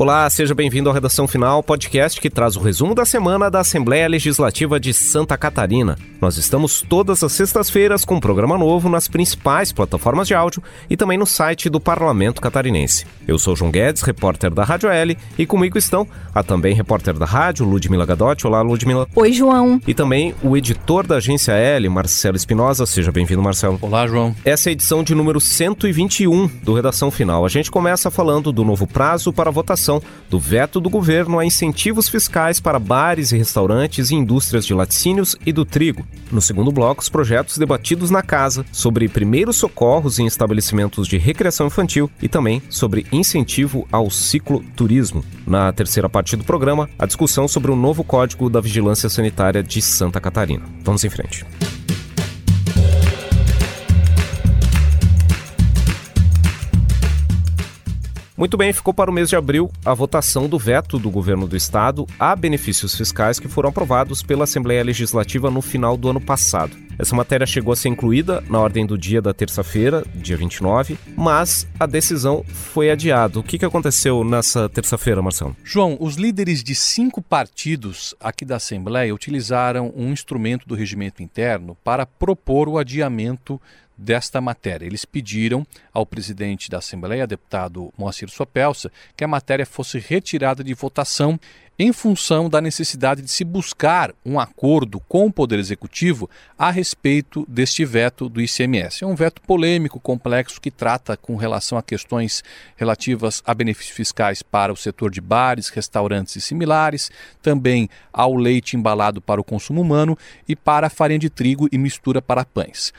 Olá, seja bem-vindo ao Redação Final, podcast que traz o resumo da semana da Assembleia Legislativa de Santa Catarina. Nós estamos todas as sextas-feiras com um programa novo nas principais plataformas de áudio e também no site do Parlamento Catarinense. Eu sou João Guedes, repórter da Rádio L, e comigo estão a também repórter da rádio, Ludmila Gadotti. Olá, Ludmila. Oi, João. E também o editor da agência L, Marcelo Espinosa. Seja bem-vindo, Marcelo. Olá, João. Essa é a edição de número 121 do Redação Final. A gente começa falando do novo prazo para votação do veto do governo a incentivos fiscais para bares e restaurantes e indústrias de laticínios e do trigo. No segundo bloco, os projetos debatidos na casa sobre primeiros socorros em estabelecimentos de recreação infantil e também sobre incentivo ao cicloturismo. Na terceira parte do programa, a discussão sobre o novo Código da Vigilância Sanitária de Santa Catarina. Vamos em frente. Muito bem, ficou para o mês de abril a votação do veto do governo do estado a benefícios fiscais que foram aprovados pela Assembleia Legislativa no final do ano passado. Essa matéria chegou a ser incluída na ordem do dia da terça-feira, dia 29, mas a decisão foi adiada. O que, que aconteceu nessa terça-feira, Marcelo? João, os líderes de cinco partidos aqui da Assembleia utilizaram um instrumento do regimento interno para propor o adiamento desta matéria. Eles pediram ao presidente da Assembleia, deputado Moacir Sopelsa, que a matéria fosse retirada de votação em função da necessidade de se buscar um acordo com o Poder Executivo a respeito deste veto do ICMS. É um veto polêmico, complexo, que trata com relação a questões relativas a benefícios fiscais para o setor de bares, restaurantes e similares, também ao leite embalado para o consumo humano e para a farinha de trigo e mistura para pães.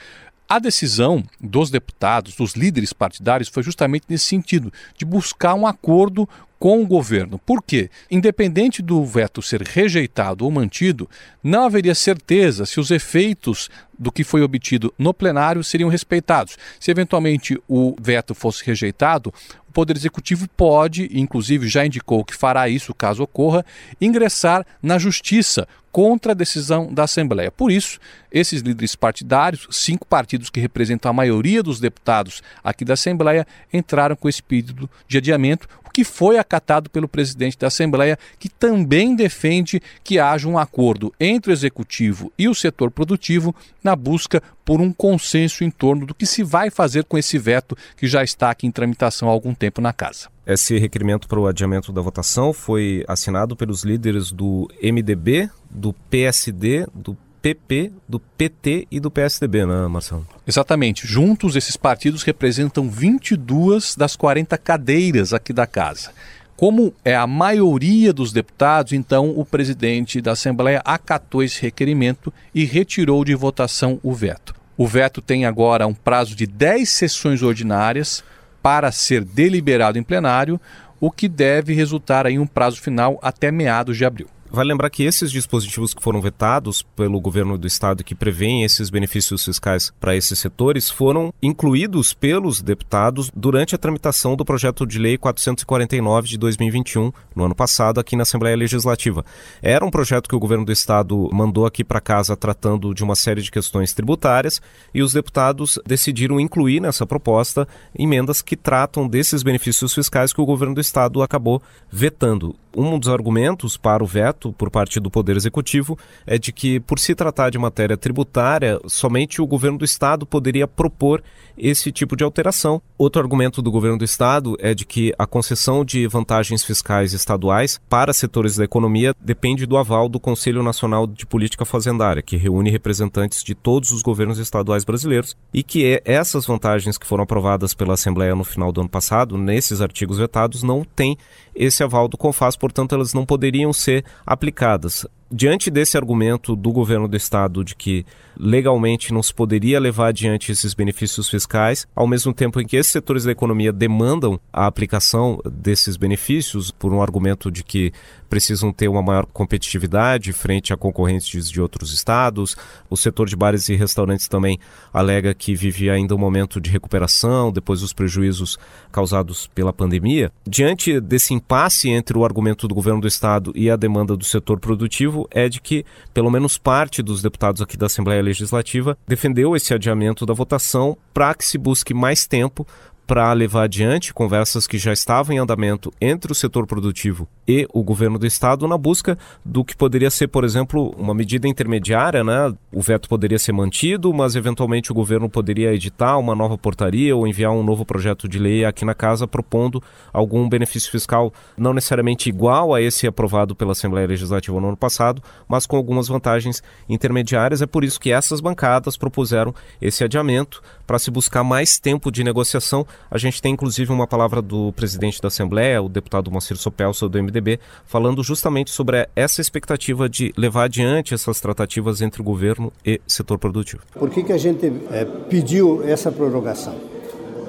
A decisão dos deputados, dos líderes partidários, foi justamente nesse sentido, de buscar um acordo com o governo. Por quê? Independente do veto ser rejeitado ou mantido, não haveria certeza se os efeitos do que foi obtido no plenário seriam respeitados. Se eventualmente o veto fosse rejeitado, o Poder Executivo pode, inclusive já indicou que fará isso caso ocorra, ingressar na Justiça contra a decisão da Assembleia. Por isso, esses líderes partidários, cinco partidos que representam a maioria dos deputados aqui da Assembleia, entraram com esse pedido de adiamento, que foi acatado pelo presidente da Assembleia, que também defende que haja um acordo entre o executivo e o setor produtivo na busca por um consenso em torno do que se vai fazer com esse veto que já está aqui em tramitação há algum tempo na casa. Esse requerimento para o adiamento da votação foi assinado pelos líderes do MDB, do PSD, do PP, do PT e do PSDB, né, Marcelo? Exatamente. Juntos, esses partidos representam 22 das 40 cadeiras aqui da casa. Como é a maioria dos deputados, então o presidente da Assembleia acatou esse requerimento e retirou de votação o veto. O veto tem agora um prazo de 10 sessões ordinárias para ser deliberado em plenário, o que deve resultar em um prazo final até meados de abril. Vale lembrar que esses dispositivos que foram vetados pelo governo do estado que prevêem esses benefícios fiscais para esses setores foram incluídos pelos deputados durante a tramitação do projeto de lei 449 de 2021, no ano passado, aqui na Assembleia Legislativa. Era um projeto que o governo do estado mandou aqui para casa tratando de uma série de questões tributárias e os deputados decidiram incluir nessa proposta emendas que tratam desses benefícios fiscais que o governo do estado acabou vetando. Um dos argumentos para o veto por parte do Poder Executivo é de que, por se tratar de matéria tributária, somente o governo do Estado poderia propor esse tipo de alteração. Outro argumento do governo do Estado é de que a concessão de vantagens fiscais estaduais para setores da economia depende do aval do Conselho Nacional de Política Fazendária, que reúne representantes de todos os governos estaduais brasileiros, e que é essas vantagens que foram aprovadas pela Assembleia no final do ano passado, nesses artigos vetados, não têm esse aval do CONFAS, portanto, elas não poderiam ser aplicadas. Diante desse argumento do governo do estado de que legalmente não se poderia levar adiante esses benefícios fiscais, ao mesmo tempo em que esses setores da economia demandam a aplicação desses benefícios por um argumento de que precisam ter uma maior competitividade frente a concorrentes de outros estados. O setor de bares e restaurantes também alega que vive ainda um momento de recuperação depois dos prejuízos causados pela pandemia. Diante desse impasse entre o argumento do governo do estado e a demanda do setor produtivo, é de que pelo menos parte dos deputados aqui da Assembleia Legislativa defendeu esse adiamento da votação para que se busque mais tempo para levar adiante conversas que já estavam em andamento entre o setor produtivo e o governo do estado na busca do que poderia ser, por exemplo, uma medida intermediária, né? O veto poderia ser mantido, mas eventualmente o governo poderia editar uma nova portaria ou enviar um novo projeto de lei aqui na casa propondo algum benefício fiscal não necessariamente igual a esse aprovado pela Assembleia Legislativa no ano passado, mas com algumas vantagens intermediárias. É por isso que essas bancadas propuseram esse adiamento para se buscar mais tempo de negociação. A gente tem inclusive uma palavra do presidente da Assembleia, o deputado Moacir Sopelso do MDB, falando justamente sobre essa expectativa de levar adiante essas tratativas entre o governo e setor produtivo. Por que, que a gente é, pediu essa prorrogação?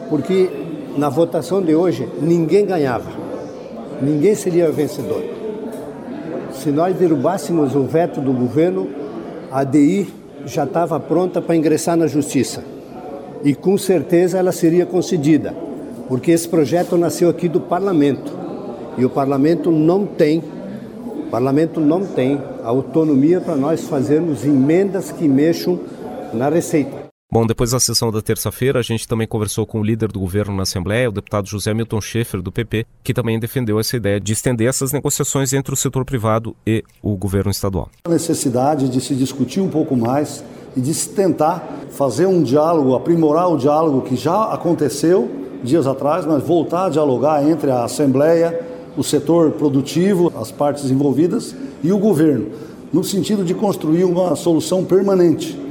Porque na votação de hoje ninguém ganhava, ninguém seria vencedor. Se nós derrubássemos o veto do governo, a ADI já estava pronta para ingressar na justiça. E com certeza ela seria concedida, porque esse projeto nasceu aqui do parlamento. E o parlamento não tem, o parlamento não tem autonomia para nós fazermos emendas que mexam na receita. Bom, depois da sessão da terça-feira, a gente também conversou com o líder do governo na Assembleia, o deputado José Milton Schaefer, do PP, que também defendeu essa ideia de estender essas negociações entre o setor privado e o governo estadual. A necessidade de se discutir um pouco mais e de se tentar fazer um diálogo, aprimorar o diálogo que já aconteceu dias atrás, mas voltar a dialogar entre a Assembleia, o setor produtivo, as partes envolvidas e o governo, no sentido de construir uma solução permanente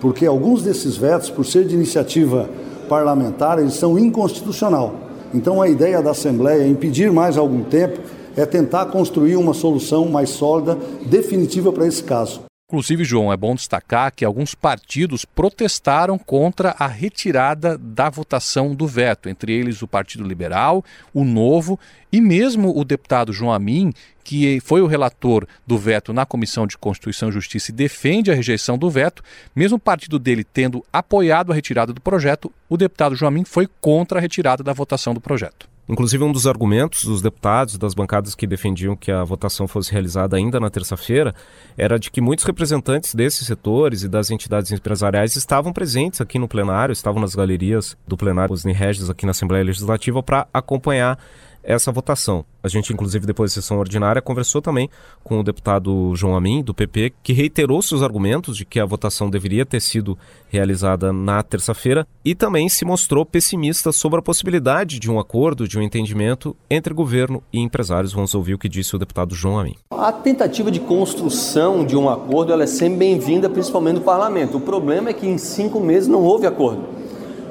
porque alguns desses vetos, por ser de iniciativa parlamentar, eles são inconstitucional. Então a ideia da Assembleia, em pedir mais algum tempo, é tentar construir uma solução mais sólida, definitiva para esse caso. Inclusive, João, é bom destacar que alguns partidos protestaram contra a retirada da votação do veto, entre eles o Partido Liberal, o Novo e mesmo o deputado João Amin, que foi o relator do veto na Comissão de Constituição e Justiça e defende a rejeição do veto, mesmo o partido dele tendo apoiado a retirada do projeto, o deputado João Amin foi contra a retirada da votação do projeto. Inclusive, um dos argumentos dos deputados, das bancadas que defendiam que a votação fosse realizada ainda na terça-feira, era de que muitos representantes desses setores e das entidades empresariais estavam presentes aqui no plenário, estavam nas galerias do plenário Osni Regis aqui na Assembleia Legislativa para acompanhar essa votação. A gente, inclusive, depois da sessão ordinária, conversou também com o deputado João Amin, do PP, que reiterou seus argumentos de que a votação deveria ter sido realizada na terça-feira e também se mostrou pessimista sobre a possibilidade de um acordo, de um entendimento entre governo e empresários. Vamos ouvir o que disse o deputado João Amin. A tentativa de construção de um acordo ela é sempre bem-vinda, principalmente no parlamento. O problema é que em cinco meses não houve acordo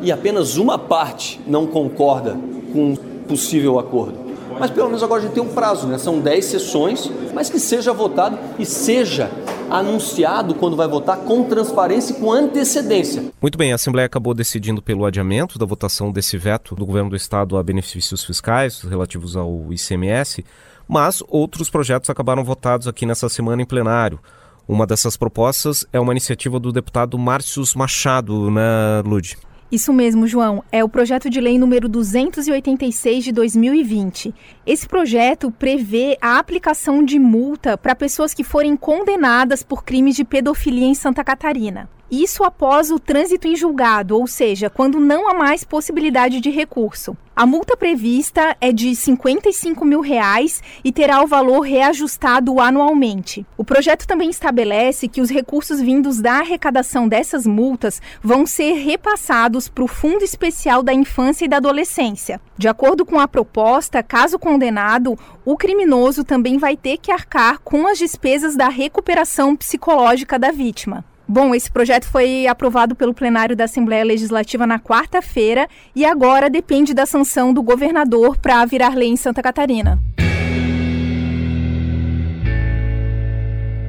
e apenas uma parte não concorda com possível acordo. Mas pelo menos agora a gente tem um prazo, né? São 10 sessões, mas que seja votado e seja anunciado quando vai votar com transparência e com antecedência. Muito bem, a Assembleia acabou decidindo pelo adiamento da votação desse veto do governo do estado a benefícios fiscais relativos ao ICMS, mas outros projetos acabaram votados aqui nessa semana em plenário. Uma dessas propostas é uma iniciativa do deputado Márcio Machado, né, Lude? Isso mesmo, João. É o projeto de lei número 286 de 2020. Esse projeto prevê a aplicação de multa para pessoas que forem condenadas por crimes de pedofilia em Santa Catarina. Isso após o trânsito em julgado, ou seja, quando não há mais possibilidade de recurso. A multa prevista é de 55 mil reais e terá o valor reajustado anualmente. O projeto também estabelece que os recursos vindos da arrecadação dessas multas vão ser repassados para o Fundo Especial da Infância e da Adolescência. De acordo com a proposta, caso condenado, o criminoso também vai ter que arcar com as despesas da recuperação psicológica da vítima. Bom, esse projeto foi aprovado pelo plenário da Assembleia Legislativa na quarta-feira e agora depende da sanção do governador para virar lei em Santa Catarina.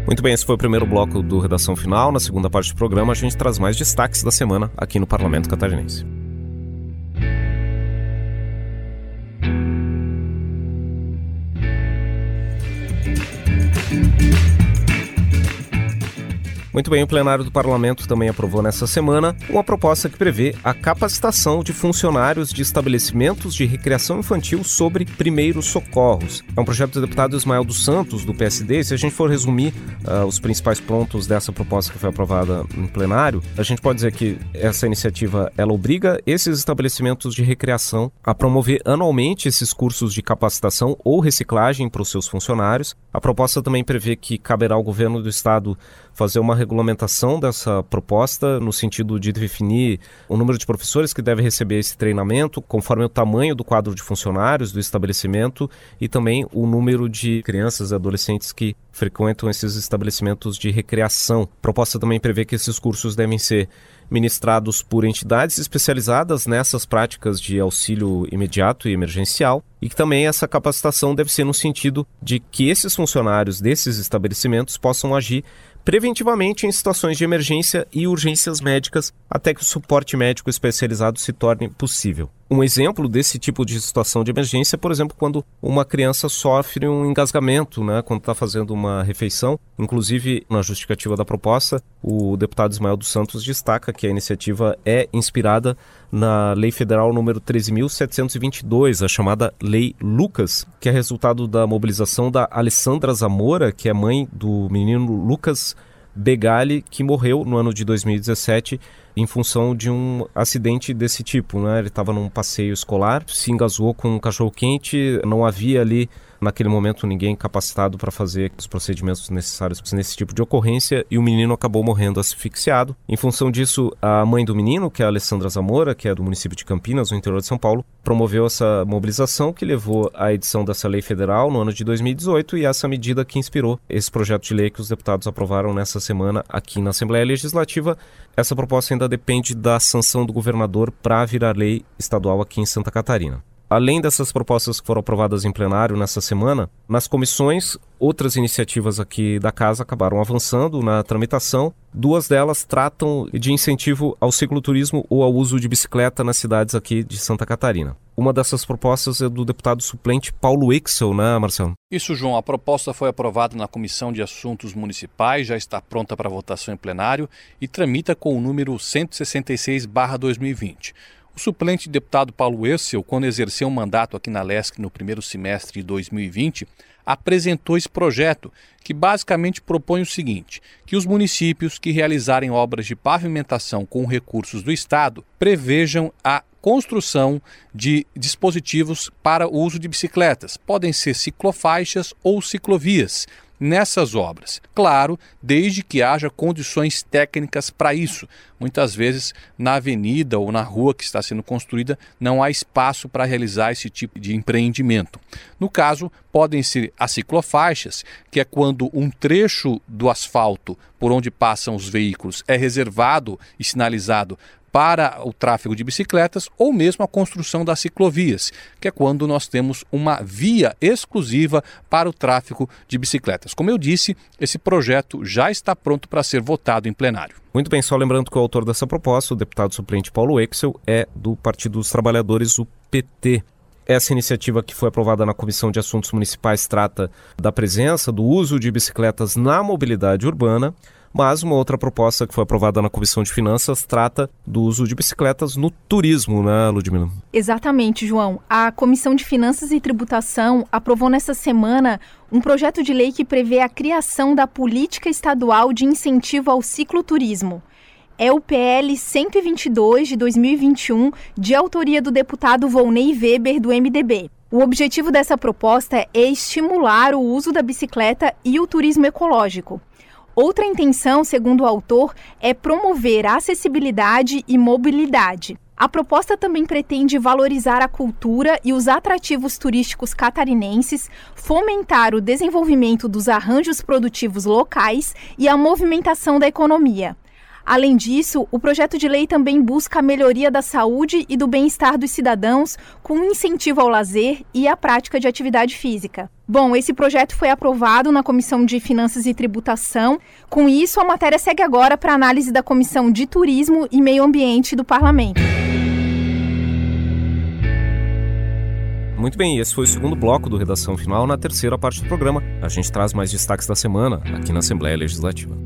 Muito bem, esse foi o primeiro bloco do Redação Final. Na segunda parte do programa, a gente traz mais destaques da semana aqui no Parlamento Catarinense. Muito bem, o plenário do parlamento também aprovou nessa semana uma proposta que prevê a capacitação de funcionários de estabelecimentos de recreação infantil sobre primeiros socorros. É um projeto do deputado Ismael dos Santos, do PSD. Se a gente for resumir uh, os principais pontos dessa proposta que foi aprovada em plenário, a gente pode dizer que essa iniciativa ela obriga esses estabelecimentos de recreação a promover anualmente esses cursos de capacitação ou reciclagem para os seus funcionários. A proposta também prevê que caberá ao governo do estado fazer uma regulamentação dessa proposta no sentido de definir o número de professores que devem receber esse treinamento, conforme o tamanho do quadro de funcionários do estabelecimento e também o número de crianças e adolescentes que frequentam esses estabelecimentos de recreação. Proposta também prevê que esses cursos devem ser ministrados por entidades especializadas nessas práticas de auxílio imediato e emergencial, e que também essa capacitação deve ser no sentido de que esses funcionários desses estabelecimentos possam agir preventivamente em situações de emergência e urgências médicas até que o suporte médico especializado se torne possível. Um exemplo desse tipo de situação de emergência é, por exemplo, quando uma criança sofre um engasgamento, né, quando está fazendo uma refeição. Inclusive, na justificativa da proposta, o deputado Ismael dos Santos destaca que a iniciativa é inspirada na Lei Federal número 13.722, a chamada Lei Lucas, que é resultado da mobilização da Alessandra Zamora, que é mãe do menino Lucas Begali, que morreu no ano de 2017 em função de um acidente desse tipo. Né? Ele estava num passeio escolar, se engasgou com um cachorro quente, não havia ali naquele momento ninguém capacitado para fazer os procedimentos necessários nesse tipo de ocorrência e o menino acabou morrendo asfixiado. Em função disso, a mãe do menino, que é a Alessandra Zamora, que é do município de Campinas, no interior de São Paulo, promoveu essa mobilização que levou à edição dessa lei federal no ano de 2018 e essa medida que inspirou esse projeto de lei que os deputados aprovaram nessa semana aqui na Assembleia Legislativa. Essa proposta ainda depende da sanção do governador para virar lei estadual aqui em Santa Catarina. Além dessas propostas que foram aprovadas em plenário nessa semana, nas comissões, outras iniciativas aqui da casa acabaram avançando na tramitação. Duas delas tratam de incentivo ao cicloturismo ou ao uso de bicicleta nas cidades aqui de Santa Catarina. Uma dessas propostas é do deputado suplente Paulo Ixel, né, Marcelo? Isso, João. A proposta foi aprovada na Comissão de Assuntos Municipais, já está pronta para votação em plenário e tramita com o número 166-2020. O suplente deputado Paulo Essel, quando exerceu um mandato aqui na LESC no primeiro semestre de 2020, apresentou esse projeto, que basicamente propõe o seguinte: que os municípios que realizarem obras de pavimentação com recursos do Estado prevejam a construção de dispositivos para o uso de bicicletas. Podem ser ciclofaixas ou ciclovias nessas obras. Claro, desde que haja condições técnicas para isso. Muitas vezes, na avenida ou na rua que está sendo construída, não há espaço para realizar esse tipo de empreendimento. No caso, podem ser as ciclofaixas, que é quando um trecho do asfalto por onde passam os veículos é reservado e sinalizado para o tráfego de bicicletas ou mesmo a construção das ciclovias, que é quando nós temos uma via exclusiva para o tráfego de bicicletas. Como eu disse, esse projeto já está pronto para ser votado em plenário. Muito bem, só lembrando que o autor dessa proposta, o deputado suplente Paulo Exel, é do Partido dos Trabalhadores, o PT. Essa iniciativa que foi aprovada na Comissão de Assuntos Municipais trata da presença, do uso de bicicletas na mobilidade urbana. Mas uma outra proposta que foi aprovada na Comissão de Finanças trata do uso de bicicletas no turismo, né, Ludmila? Exatamente, João. A Comissão de Finanças e Tributação aprovou nessa semana um projeto de lei que prevê a criação da política estadual de incentivo ao cicloturismo. É o PL 122 de 2021, de autoria do deputado Volney Weber, do MDB. O objetivo dessa proposta é estimular o uso da bicicleta e o turismo ecológico. Outra intenção, segundo o autor, é promover acessibilidade e mobilidade. A proposta também pretende valorizar a cultura e os atrativos turísticos catarinenses, fomentar o desenvolvimento dos arranjos produtivos locais e a movimentação da economia. Além disso, o projeto de lei também busca a melhoria da saúde e do bem-estar dos cidadãos, com incentivo ao lazer e à prática de atividade física. Bom, esse projeto foi aprovado na Comissão de Finanças e Tributação. Com isso, a matéria segue agora para análise da Comissão de Turismo e Meio Ambiente do Parlamento. Muito bem, esse foi o segundo bloco do Redação Final. Na terceira parte do programa, a gente traz mais destaques da semana aqui na Assembleia Legislativa.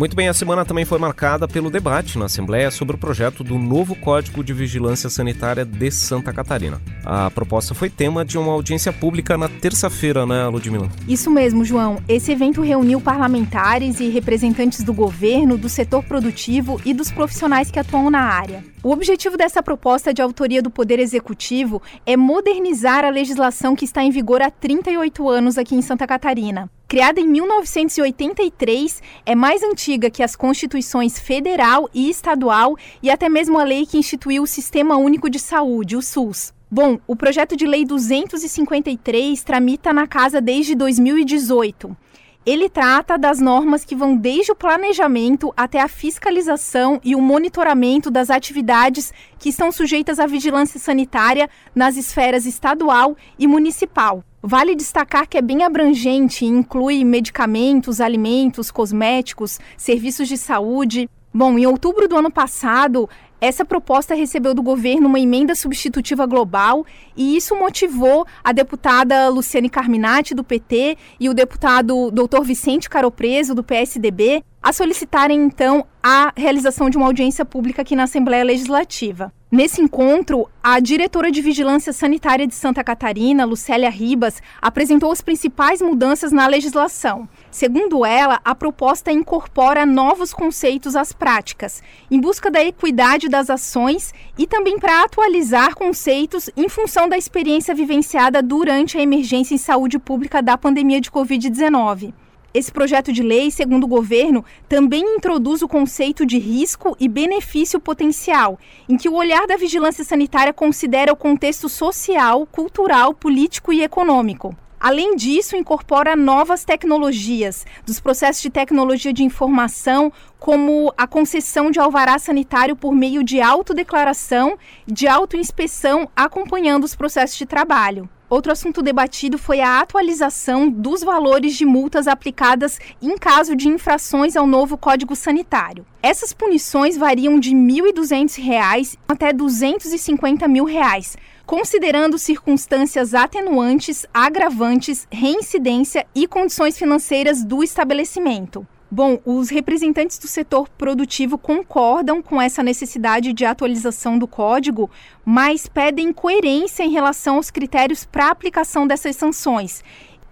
Muito bem, a semana também foi marcada pelo debate na Assembleia sobre o projeto do novo Código de Vigilância Sanitária de Santa Catarina. A proposta foi tema de uma audiência pública na terça-feira, né, Ludmila? Isso mesmo, João. Esse evento reuniu parlamentares e representantes do governo, do setor produtivo e dos profissionais que atuam na área. O objetivo dessa proposta de autoria do Poder Executivo é modernizar a legislação que está em vigor há 38 anos aqui em Santa Catarina. Criada em 1983, é mais antiga que as constituições federal e estadual e até mesmo a lei que instituiu o Sistema Único de Saúde, o SUS. Bom, o projeto de lei 253 tramita na casa desde 2018. Ele trata das normas que vão desde o planejamento até a fiscalização e o monitoramento das atividades que estão sujeitas à vigilância sanitária nas esferas estadual e municipal. Vale destacar que é bem abrangente e inclui medicamentos, alimentos, cosméticos, serviços de saúde. Bom, em outubro do ano passado, essa proposta recebeu do governo uma emenda substitutiva global e isso motivou a deputada Luciane Carminati, do PT, e o deputado Dr. Vicente Caropreso, do PSDB, a solicitarem então a realização de uma audiência pública aqui na Assembleia Legislativa. Nesse encontro, a diretora de Vigilância Sanitária de Santa Catarina, Lucélia Ribas, apresentou as principais mudanças na legislação. Segundo ela, a proposta incorpora novos conceitos às práticas, em busca da equidade das ações e também para atualizar conceitos em função da experiência vivenciada durante a emergência em saúde pública da pandemia de Covid-19. Esse projeto de lei, segundo o governo, também introduz o conceito de risco e benefício potencial, em que o olhar da vigilância sanitária considera o contexto social, cultural, político e econômico. Além disso, incorpora novas tecnologias, dos processos de tecnologia de informação, como a concessão de alvará sanitário por meio de autodeclaração, de autoinspeção, acompanhando os processos de trabalho. Outro assunto debatido foi a atualização dos valores de multas aplicadas em caso de infrações ao novo Código Sanitário. Essas punições variam de R$ 1.200 até 250 mil reais, considerando circunstâncias atenuantes, agravantes, reincidência e condições financeiras do estabelecimento. Bom, os representantes do setor produtivo concordam com essa necessidade de atualização do código, mas pedem coerência em relação aos critérios para aplicação dessas sanções.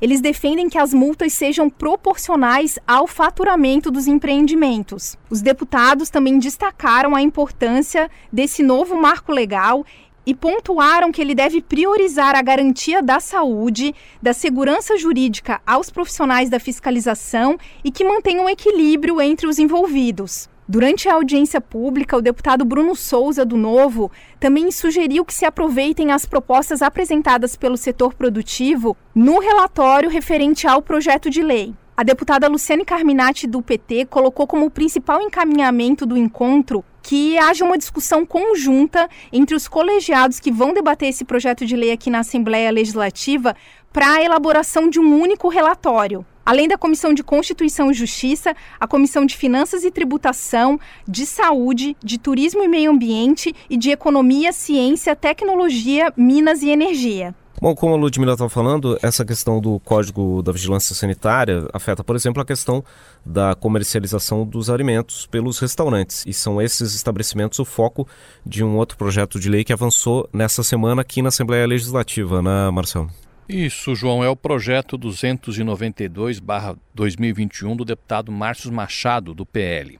Eles defendem que as multas sejam proporcionais ao faturamento dos empreendimentos. Os deputados também destacaram a importância desse novo marco legal e pontuaram que ele deve priorizar a garantia da saúde, da segurança jurídica aos profissionais da fiscalização e que mantenha um equilíbrio entre os envolvidos. Durante a audiência pública, o deputado Bruno Souza, do Novo, também sugeriu que se aproveitem as propostas apresentadas pelo setor produtivo no relatório referente ao projeto de lei. A deputada Luciane Carminati, do PT, colocou como principal encaminhamento do encontro que haja uma discussão conjunta entre os colegiados que vão debater esse projeto de lei aqui na Assembleia Legislativa para a elaboração de um único relatório. Além da Comissão de Constituição e Justiça, a Comissão de Finanças e Tributação, de Saúde, de Turismo e Meio Ambiente e de Economia, Ciência, Tecnologia, Minas e Energia. Bom, como a Ludmila estava falando, essa questão do Código da Vigilância Sanitária afeta, por exemplo, a questão da comercialização dos alimentos pelos restaurantes. E são esses estabelecimentos o foco de um outro projeto de lei que avançou nessa semana aqui na Assembleia Legislativa, né, Marcelo? Isso, João, é o projeto 292-2021 do deputado Márcio Machado, do PL.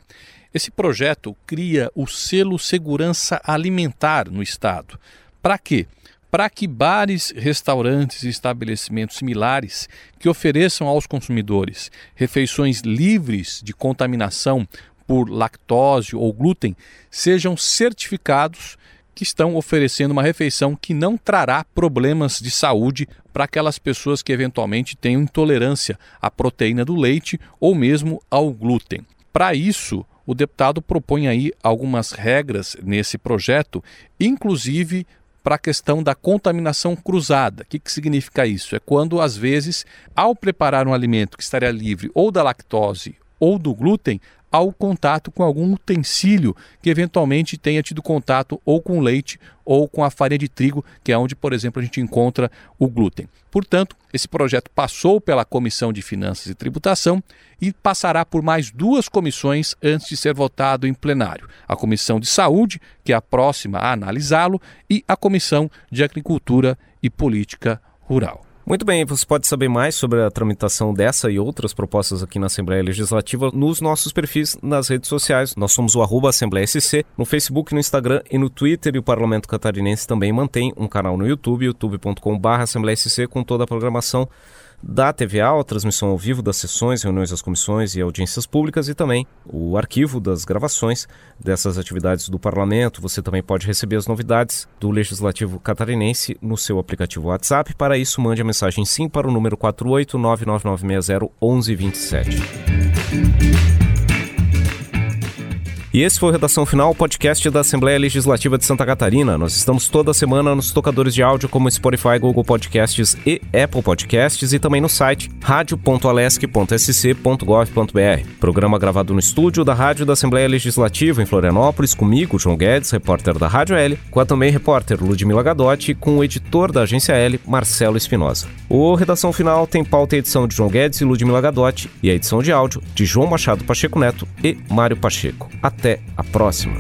Esse projeto cria o selo Segurança Alimentar no Estado. Para quê? Para que bares, restaurantes e estabelecimentos similares que ofereçam aos consumidores refeições livres de contaminação por lactose ou glúten sejam certificados que estão oferecendo uma refeição que não trará problemas de saúde para aquelas pessoas que eventualmente tenham intolerância à proteína do leite ou mesmo ao glúten. Para isso, o deputado propõe aí algumas regras nesse projeto, inclusive para a questão da contaminação cruzada. O que, que significa isso? É quando, às vezes, ao preparar um alimento que estaria livre ou da lactose ou do glúten, ao contato com algum utensílio que eventualmente tenha tido contato ou com leite ou com a farinha de trigo, que é onde, por exemplo, a gente encontra o glúten. Portanto, esse projeto passou pela Comissão de Finanças e Tributação e passará por mais duas comissões antes de ser votado em plenário: a Comissão de Saúde, que é a próxima a analisá-lo, e a Comissão de Agricultura e Política Rural. Muito bem, você pode saber mais sobre a tramitação dessa e outras propostas aqui na Assembleia Legislativa nos nossos perfis nas redes sociais. Nós somos o arroba Assembleia SC, no Facebook, no Instagram e no Twitter. E o Parlamento Catarinense também mantém um canal no YouTube, youtube.com.br Assembleia SC, com toda a programação da TVA, a transmissão ao vivo das sessões, reuniões das comissões e audiências públicas e também o arquivo das gravações dessas atividades do parlamento. Você também pode receber as novidades do Legislativo Catarinense no seu aplicativo WhatsApp. Para isso, mande a mensagem sim para o número 48999601127. E esse foi o Redação Final, podcast da Assembleia Legislativa de Santa Catarina. Nós estamos toda semana nos tocadores de áudio como Spotify, Google Podcasts e Apple Podcasts e também no site radio.alesc.sc.gov.br. Programa gravado no estúdio da Rádio da Assembleia Legislativa em Florianópolis, comigo, João Guedes, repórter da Rádio L, com a também repórter Ludmila Gadotti e com o editor da Agência L, Marcelo Espinosa. O Redação Final tem pauta e edição de João Guedes e Ludmila Gadotti e a edição de áudio de João Machado Pacheco Neto e Mário Pacheco. Até a próxima!